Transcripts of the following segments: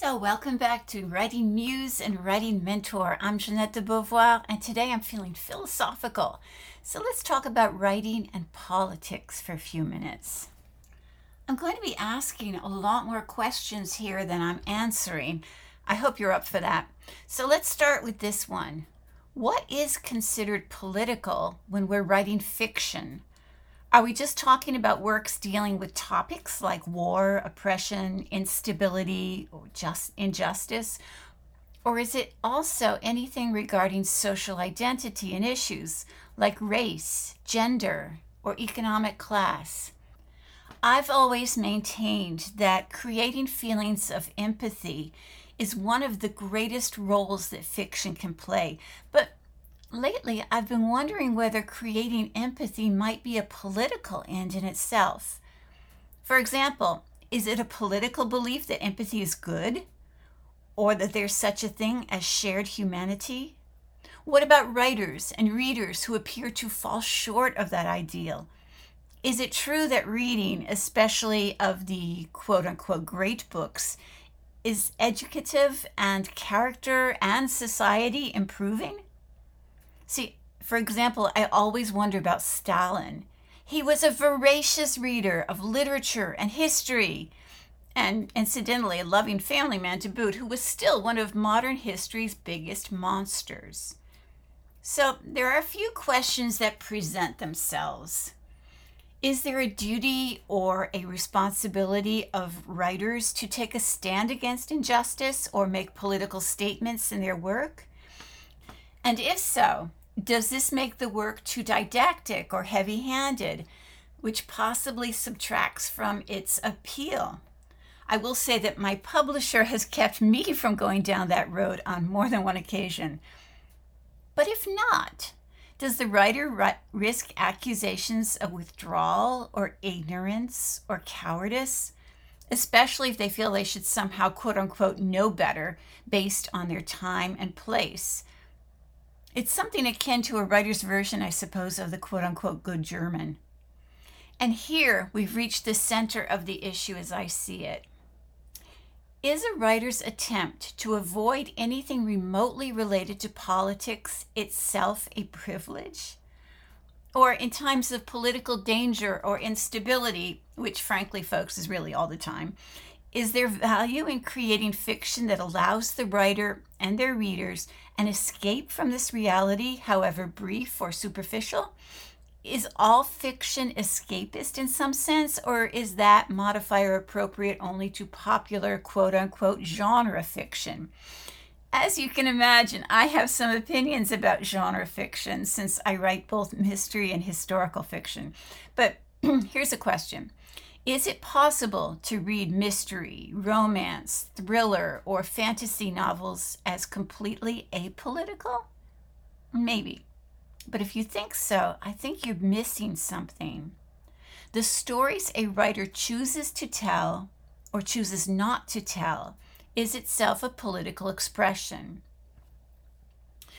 So, welcome back to Writing Muse and Writing Mentor. I'm Jeanette de Beauvoir, and today I'm feeling philosophical. So, let's talk about writing and politics for a few minutes. I'm going to be asking a lot more questions here than I'm answering. I hope you're up for that. So, let's start with this one What is considered political when we're writing fiction? Are we just talking about works dealing with topics like war, oppression, instability, or just injustice? Or is it also anything regarding social identity and issues like race, gender, or economic class? I've always maintained that creating feelings of empathy is one of the greatest roles that fiction can play. But Lately, I've been wondering whether creating empathy might be a political end in itself. For example, is it a political belief that empathy is good? Or that there's such a thing as shared humanity? What about writers and readers who appear to fall short of that ideal? Is it true that reading, especially of the quote unquote great books, is educative and character and society improving? See, for example, I always wonder about Stalin. He was a voracious reader of literature and history, and incidentally, a loving family man to boot, who was still one of modern history's biggest monsters. So, there are a few questions that present themselves. Is there a duty or a responsibility of writers to take a stand against injustice or make political statements in their work? And if so, does this make the work too didactic or heavy handed, which possibly subtracts from its appeal? I will say that my publisher has kept me from going down that road on more than one occasion. But if not, does the writer risk accusations of withdrawal or ignorance or cowardice, especially if they feel they should somehow quote unquote know better based on their time and place? It's something akin to a writer's version, I suppose, of the quote unquote good German. And here we've reached the center of the issue as I see it. Is a writer's attempt to avoid anything remotely related to politics itself a privilege? Or in times of political danger or instability, which frankly, folks, is really all the time, is there value in creating fiction that allows the writer and their readers an escape from this reality, however brief or superficial? Is all fiction escapist in some sense, or is that modifier appropriate only to popular quote unquote genre fiction? As you can imagine, I have some opinions about genre fiction since I write both mystery and historical fiction. But here's a question is it possible to read mystery, romance, thriller, or fantasy novels as completely apolitical? Maybe. But if you think so, I think you're missing something. The stories a writer chooses to tell or chooses not to tell is itself a political expression.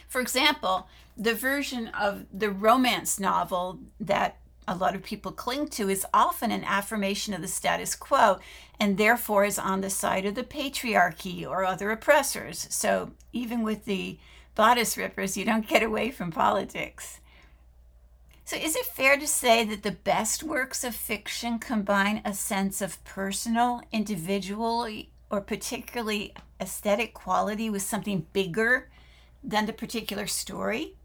For example, the version of the romance novel that a lot of people cling to is often an affirmation of the status quo and therefore is on the side of the patriarchy or other oppressors. So even with the bodice rippers, you don't get away from politics. So, is it fair to say that the best works of fiction combine a sense of personal, individual, or particularly aesthetic quality with something bigger than the particular story?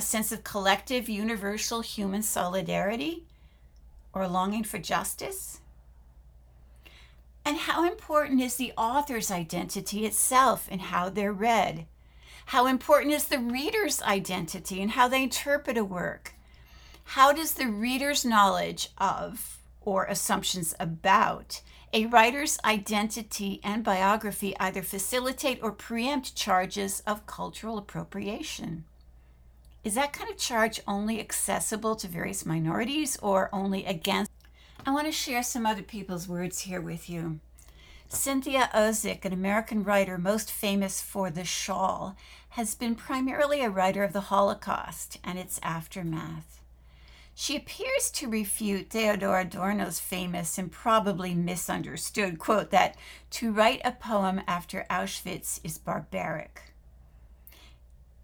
A sense of collective, universal human solidarity or longing for justice? And how important is the author's identity itself and how they're read? How important is the reader's identity and how they interpret a work? How does the reader's knowledge of or assumptions about a writer's identity and biography either facilitate or preempt charges of cultural appropriation? Is that kind of charge only accessible to various minorities or only against? I want to share some other people's words here with you. Cynthia Ozick, an American writer most famous for The Shawl, has been primarily a writer of the Holocaust and its aftermath. She appears to refute Theodor Adorno's famous and probably misunderstood quote that to write a poem after Auschwitz is barbaric.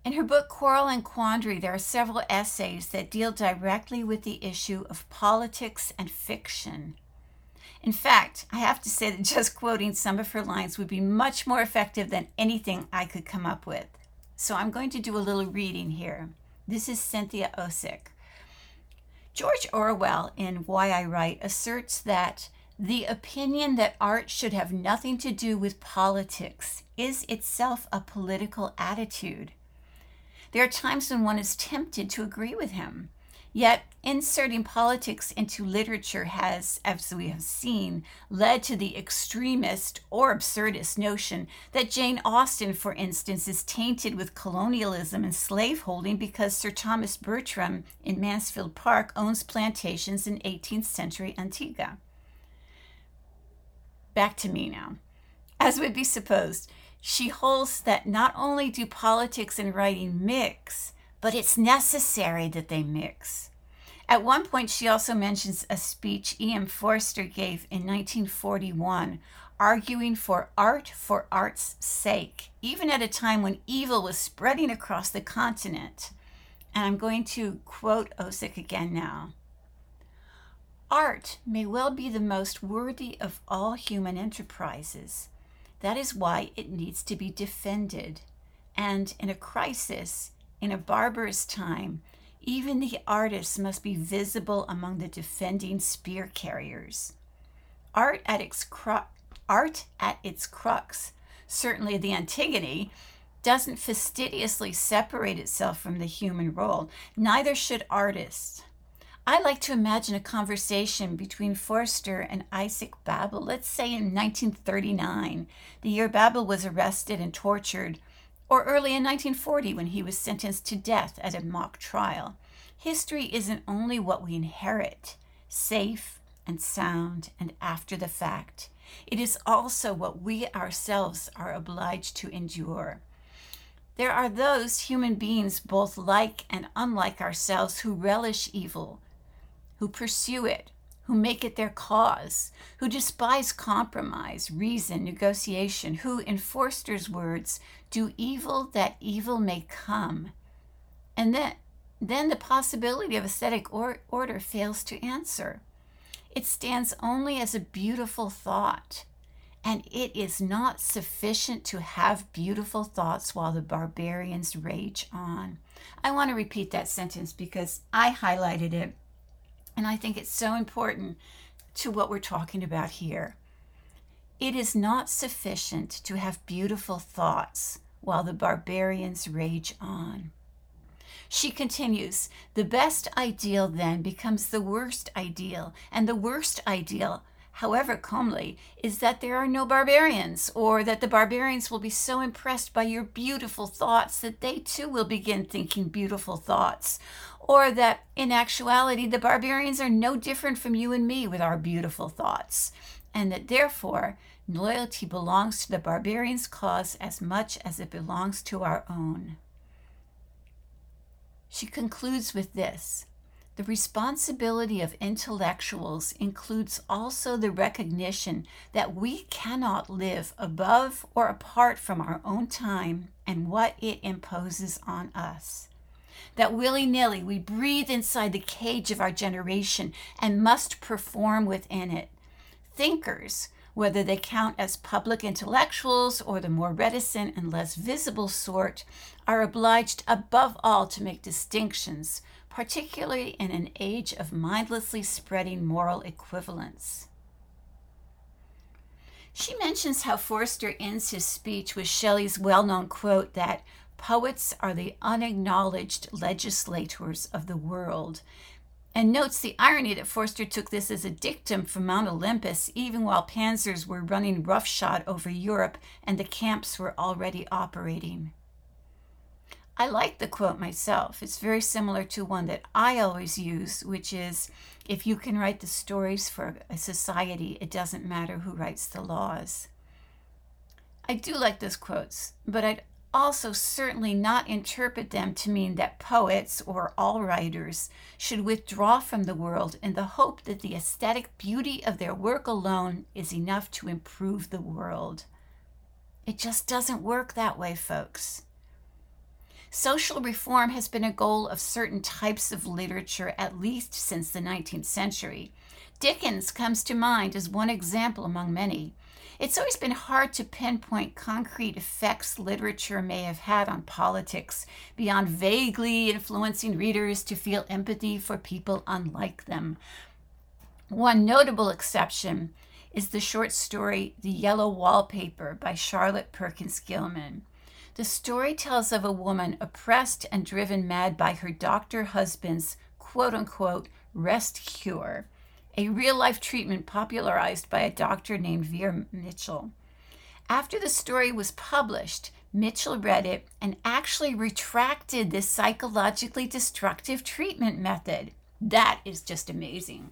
In her book Quarrel and Quandary, there are several essays that deal directly with the issue of politics and fiction. In fact, I have to say that just quoting some of her lines would be much more effective than anything I could come up with. So I'm going to do a little reading here. This is Cynthia Ozick. George Orwell, in Why I Write, asserts that the opinion that art should have nothing to do with politics is itself a political attitude. There are times when one is tempted to agree with him. Yet, inserting politics into literature has, as we have seen, led to the extremist or absurdist notion that Jane Austen, for instance, is tainted with colonialism and slaveholding because Sir Thomas Bertram in Mansfield Park owns plantations in 18th century Antigua. Back to me now. As would be supposed, she holds that not only do politics and writing mix, but it's necessary that they mix. At one point, she also mentions a speech E.M. Forster gave in 1941, arguing for art for art's sake, even at a time when evil was spreading across the continent. And I'm going to quote Ozick again now. Art may well be the most worthy of all human enterprises that is why it needs to be defended. And in a crisis, in a barbarous time, even the artists must be visible among the defending spear carriers. Art at its, cru- art at its crux, certainly the Antigone, doesn't fastidiously separate itself from the human role. Neither should artists. I like to imagine a conversation between Forster and Isaac Babel, let's say in 1939, the year Babel was arrested and tortured, or early in 1940 when he was sentenced to death at a mock trial. History isn't only what we inherit, safe and sound and after the fact, it is also what we ourselves are obliged to endure. There are those human beings, both like and unlike ourselves, who relish evil who pursue it, who make it their cause, who despise compromise, reason, negotiation, who, in Forster's words, do evil that evil may come. And then, then the possibility of aesthetic or- order fails to answer. It stands only as a beautiful thought, and it is not sufficient to have beautiful thoughts while the barbarians rage on. I want to repeat that sentence because I highlighted it and I think it's so important to what we're talking about here. It is not sufficient to have beautiful thoughts while the barbarians rage on. She continues, the best ideal then becomes the worst ideal, and the worst ideal, however comely, is that there are no barbarians, or that the barbarians will be so impressed by your beautiful thoughts that they too will begin thinking beautiful thoughts, or that in actuality the barbarians are no different from you and me with our beautiful thoughts, and that therefore loyalty belongs to the barbarian's cause as much as it belongs to our own. She concludes with this the responsibility of intellectuals includes also the recognition that we cannot live above or apart from our own time and what it imposes on us that willy nilly we breathe inside the cage of our generation and must perform within it. Thinkers, whether they count as public intellectuals or the more reticent and less visible sort, are obliged above all to make distinctions, particularly in an age of mindlessly spreading moral equivalence. She mentions how Forster ends his speech with Shelley's well known quote that Poets are the unacknowledged legislators of the world. And notes the irony that Forster took this as a dictum from Mount Olympus, even while panzers were running roughshod over Europe and the camps were already operating. I like the quote myself. It's very similar to one that I always use, which is if you can write the stories for a society, it doesn't matter who writes the laws. I do like those quotes, but I'd also certainly not interpret them to mean that poets or all writers should withdraw from the world in the hope that the aesthetic beauty of their work alone is enough to improve the world. It just doesn't work that way, folks. Social reform has been a goal of certain types of literature at least since the 19th century. Dickens comes to mind as one example among many. It's always been hard to pinpoint concrete effects literature may have had on politics beyond vaguely influencing readers to feel empathy for people unlike them. One notable exception is the short story The Yellow Wallpaper by Charlotte Perkins Gilman. The story tells of a woman oppressed and driven mad by her doctor husband's quote unquote rest cure, a real life treatment popularized by a doctor named Weir Mitchell. After the story was published, Mitchell read it and actually retracted this psychologically destructive treatment method. That is just amazing.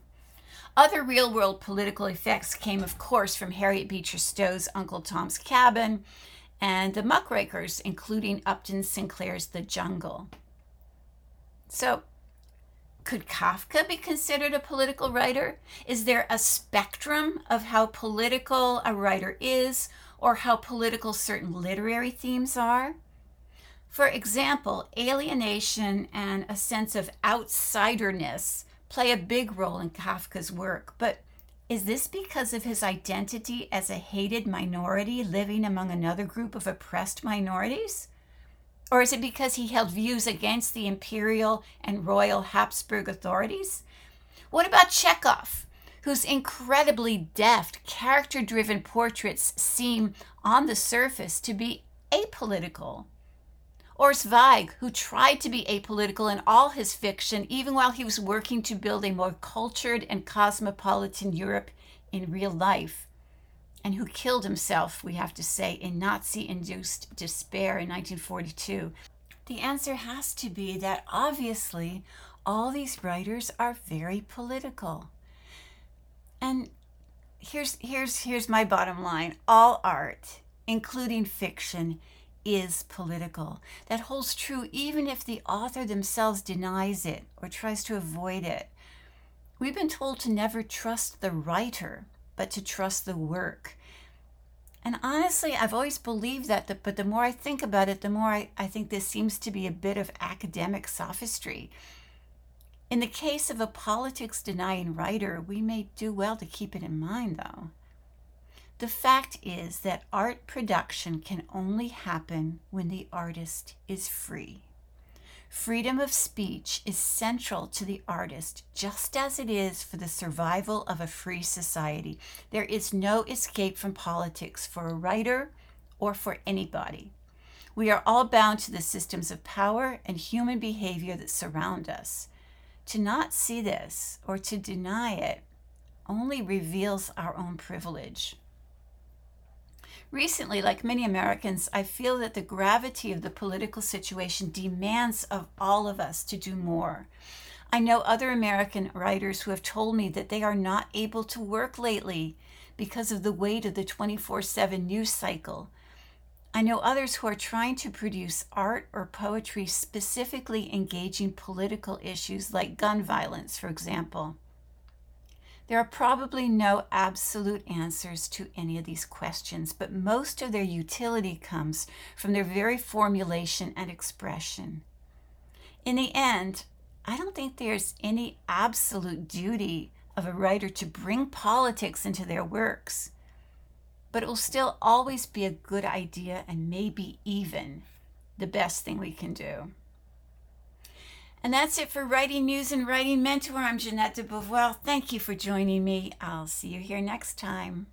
Other real world political effects came, of course, from Harriet Beecher Stowe's Uncle Tom's Cabin and the muckrakers, including Upton Sinclair's The Jungle. So, could Kafka be considered a political writer? Is there a spectrum of how political a writer is or how political certain literary themes are? For example, alienation and a sense of outsiderness play a big role in Kafka's work, but is this because of his identity as a hated minority living among another group of oppressed minorities? Or is it because he held views against the imperial and royal Habsburg authorities? What about Chekhov, whose incredibly deft, character driven portraits seem, on the surface, to be apolitical? Or Zweig, who tried to be apolitical in all his fiction, even while he was working to build a more cultured and cosmopolitan Europe in real life, and who killed himself, we have to say, in Nazi induced despair in 1942. The answer has to be that obviously all these writers are very political. And here's here's here's my bottom line. All art, including fiction, is political. That holds true even if the author themselves denies it or tries to avoid it. We've been told to never trust the writer, but to trust the work. And honestly, I've always believed that, but the more I think about it, the more I, I think this seems to be a bit of academic sophistry. In the case of a politics denying writer, we may do well to keep it in mind, though. The fact is that art production can only happen when the artist is free. Freedom of speech is central to the artist, just as it is for the survival of a free society. There is no escape from politics for a writer or for anybody. We are all bound to the systems of power and human behavior that surround us. To not see this or to deny it only reveals our own privilege. Recently, like many Americans, I feel that the gravity of the political situation demands of all of us to do more. I know other American writers who have told me that they are not able to work lately because of the weight of the 24 7 news cycle. I know others who are trying to produce art or poetry specifically engaging political issues like gun violence, for example. There are probably no absolute answers to any of these questions, but most of their utility comes from their very formulation and expression. In the end, I don't think there's any absolute duty of a writer to bring politics into their works, but it will still always be a good idea and maybe even the best thing we can do. And that's it for Writing Muse and Writing Mentor. I'm Jeanette de Beauvoir. Thank you for joining me. I'll see you here next time.